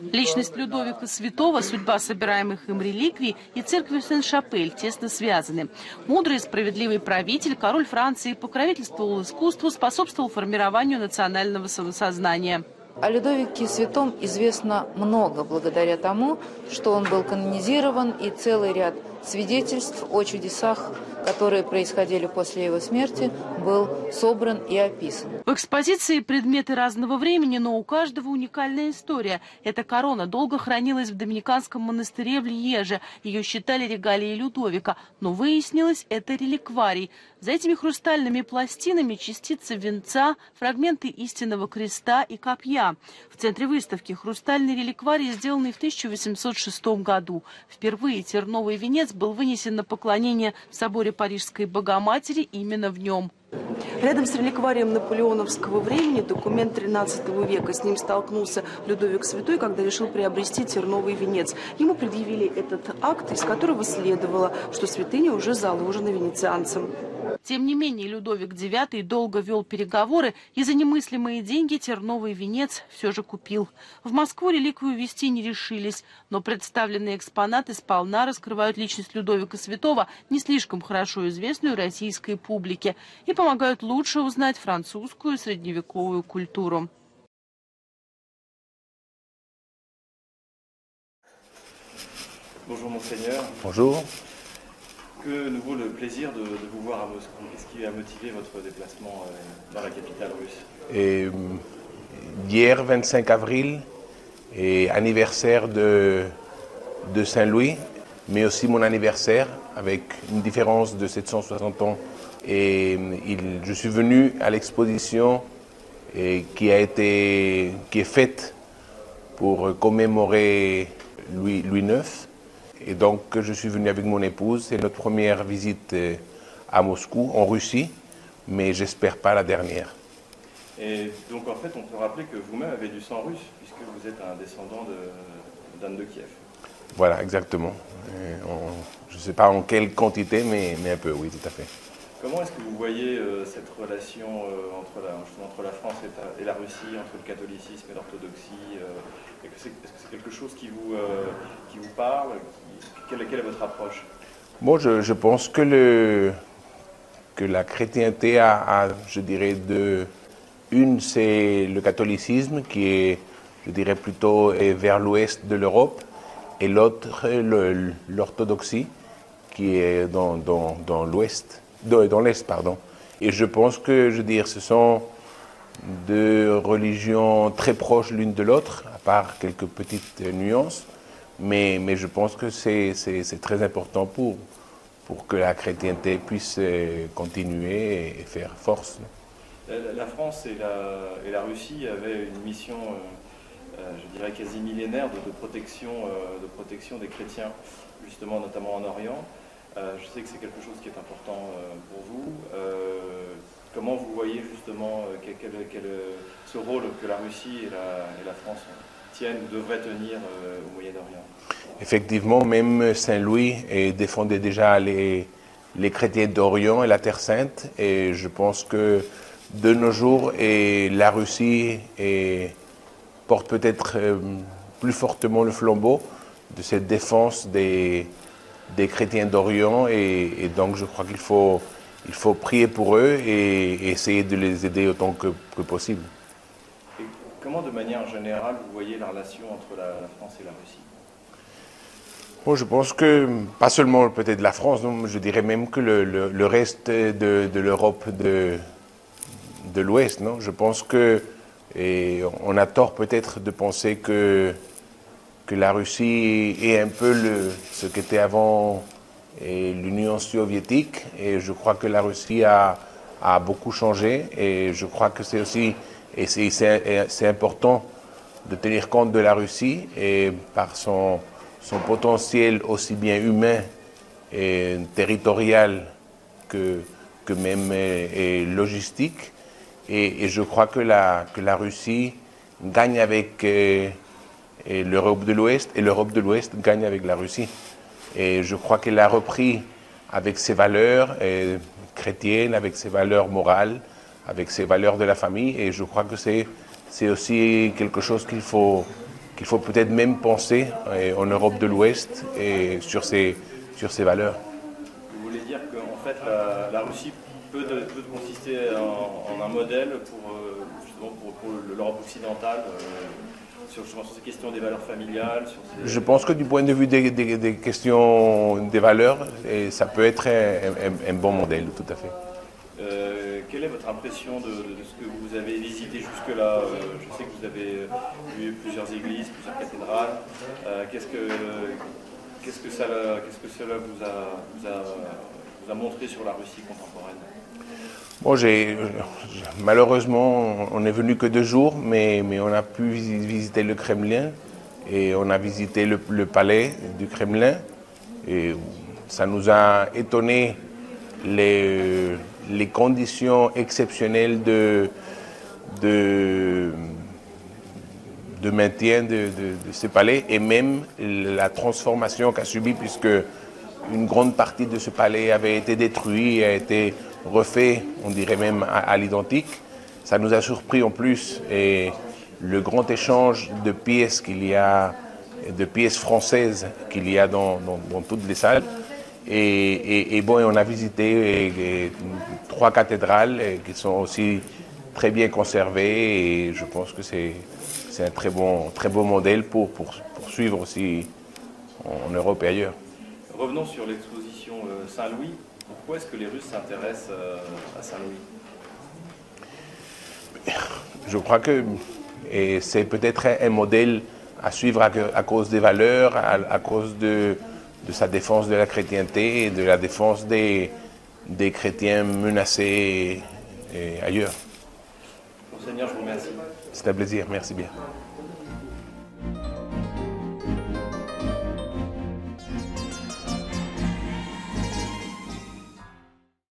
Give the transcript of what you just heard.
Личность Людовика Святого, судьба собираемых им реликвий и церковь Сен-Шапель тесно связаны. Мудрый и справедливый правитель, король Франции, покровительствовал искусству, способствовал формированию национального самосознания. О Людовике Святом известно много благодаря тому, что он был канонизирован и целый ряд свидетельств о чудесах, которые происходили после его смерти, был собран и описан. В экспозиции предметы разного времени, но у каждого уникальная история. Эта корона долго хранилась в Доминиканском монастыре в Льеже. Ее считали регалией Людовика, но выяснилось, это реликварий. За этими хрустальными пластинами частицы венца, фрагменты истинного креста и копья. В центре выставки хрустальный реликварий, сделанный в 1806 году. Впервые терновый венец был вынесен на поклонение в соборе Парижской Богоматери именно в нем. Рядом с реликварием наполеоновского времени документ 13 века. С ним столкнулся Людовик Святой, когда решил приобрести терновый венец. Ему предъявили этот акт, из которого следовало, что святыня уже заложена венецианцем. Тем не менее, Людовик IX долго вел переговоры и за немыслимые деньги терновый венец все же купил. В Москву реликвию вести не решились, но представленные экспонаты сполна раскрывают личность Людовика Святого, не слишком хорошо известную российской публике, и помогают лучше узнать французскую средневековую культуру. Bonjour monseigneur. Bonjour. Que nous vaut le plaisir de, vous voir à Moscou Qu'est-ce qui a motivé votre déplacement euh, dans la capitale russe Et, hier, 25 avril, est anniversaire de, de Saint-Louis, mais aussi mon anniversaire, avec une différence de 760 ans. Et je suis venu à l'exposition et qui, a été, qui est faite pour commémorer Louis, Louis IX. Et donc je suis venu avec mon épouse. C'est notre première visite euh, à Moscou, en Russie, mais j'espère pas la dernière. Et donc en fait, on peut rappeler que vous-même avez du sang russe, puisque vous êtes un descendant de- d'Anne de, Kiev. Voilà, exactement. On- je ne sais pas en quelle quantité, mais, mais un peu, oui, tout à fait. Comment est-ce que vous voyez euh, cette relation euh, entre, la, France et, la Russie, entre le catholicisme et l'orthodoxie euh, Est-ce que c'est quelque chose qui vous, parle quelle, est votre approche? Moi, je, pense que, la chrétienté a, je dirais, deux. Une, c'est le catholicisme qui est, je dirais, plutôt vers l'ouest de l'Europe, et l'autre, l'orthodoxie qui est dans l'ouest, dans, l'est, pardon. Et je pense que, je veux ce sont deux religions très proches l'une de l'autre, à part quelques petites nuances. Mais, mais je pense que c'est très important pour, pour que la chrétienté puisse euh, continuer et faire force. la, France et la, et la Russie avaient une mission, euh, euh, je dirais, quasi millénaire de, protection, de protection des chrétiens, justement, notamment en Orient. Euh, je sais que c'est quelque chose qui est important euh, pour vous. Euh, comment vous voyez justement ce rôle que la Russie et la, France tiennent ou devraient tenir au Moyen-Orient? Effectivement, même Saint-Louis défendait déjà les, les chrétiens d'Orient et la Terre Sainte. Et je pense que de nos jours, et la Russie porte peut-être plus fortement le flambeau de cette défense des, des chrétiens d'Orient. Et, et donc, je crois qu'il faut, il faut prier pour eux et, et essayer de les aider autant que, que possible. Et comment, de manière générale, vous voyez la relation entre la, la France et la Russie? Bon, je pense que, pas seulement peut-être la France, non, je dirais même que le, le- le reste de, de l'Europe de, de l'Ouest, non? Je pense que, et on a tort peut-être de penser que, que la Russie est un peu le, ce qu'était avant l'Union soviétique, et je crois que la Russie a, a beaucoup changé, et je crois que c'est aussi, et c'est- important de tenir compte de la Russie, et par son, son potentiel aussi bien humain et territorial que, que même et logistique. Et, et je crois que la, que la Russie gagne avec euh, et l'Europe de l'Ouest et l'Europe de l'Ouest gagne avec la Russie. Et je crois qu'elle a repris avec ses valeurs euh, chrétiennes, avec ses valeurs morales, avec ses valeurs de la famille. Et je crois que c'est c'est aussi quelque chose qu'il faut, qu'il faut peut-être même penser euh, en Europe de l'Ouest et sur ces, sur valeurs. Vous voulez dire qu'en fait la, Russie peut, peut consister en, un modèle pour, euh, justement pour, l'Europe occidentale sur, ces questions des valeurs familiales sur ces... Je pense que du point de vue des, des- des questions des valeurs, et ça peut être un, un- un bon modèle, tout à fait. Euh, quelle est votre impression de, de- de ce que vous avez visité jusque-là? Euh, Je sais que vous avez vu plusieurs églises, plusieurs cathédrales. Euh, qu'est-ce que qu'est-ce que ça, qu'est-ce que cela vous a, vous a, vous a montré sur la Russie contemporaine? Bon, j'ai, malheureusement, on n'est venu que deux jours, mais, mais on a pu visi- visiter le Kremlin et on a visité le, palais du Kremlin. Et ça nous a étonné les, les conditions exceptionnelles de, de, maintien de, de, ce palais et même la transformation qu'a subi puisque une grande partie de ce palais avait été détruit et a été refait, on dirait même à, l'identique. Ça nous a surpris en plus et le grand échange de pièces qu'il y a, de pièces françaises qu'il y a dans, toutes les salles. Et, bon, on a visité trois cathédrales qui sont aussi très bien conservées et je pense que c'est un très bon, très modèle pour, pour poursuivre aussi en Europe et ailleurs. Revenons sur l'exposition euh, Saint-Louis. Pourquoi est-ce que les Russes s'intéressent euh, à Saint-Louis? Je crois que et c'est peut-être un, modèle à suivre à, à cause des valeurs, à, à cause de, de sa défense de la chrétienté et de la défense des, des chrétiens menacés et ailleurs. Monseigneur, je vous remercie. C'est un plaisir, merci bien.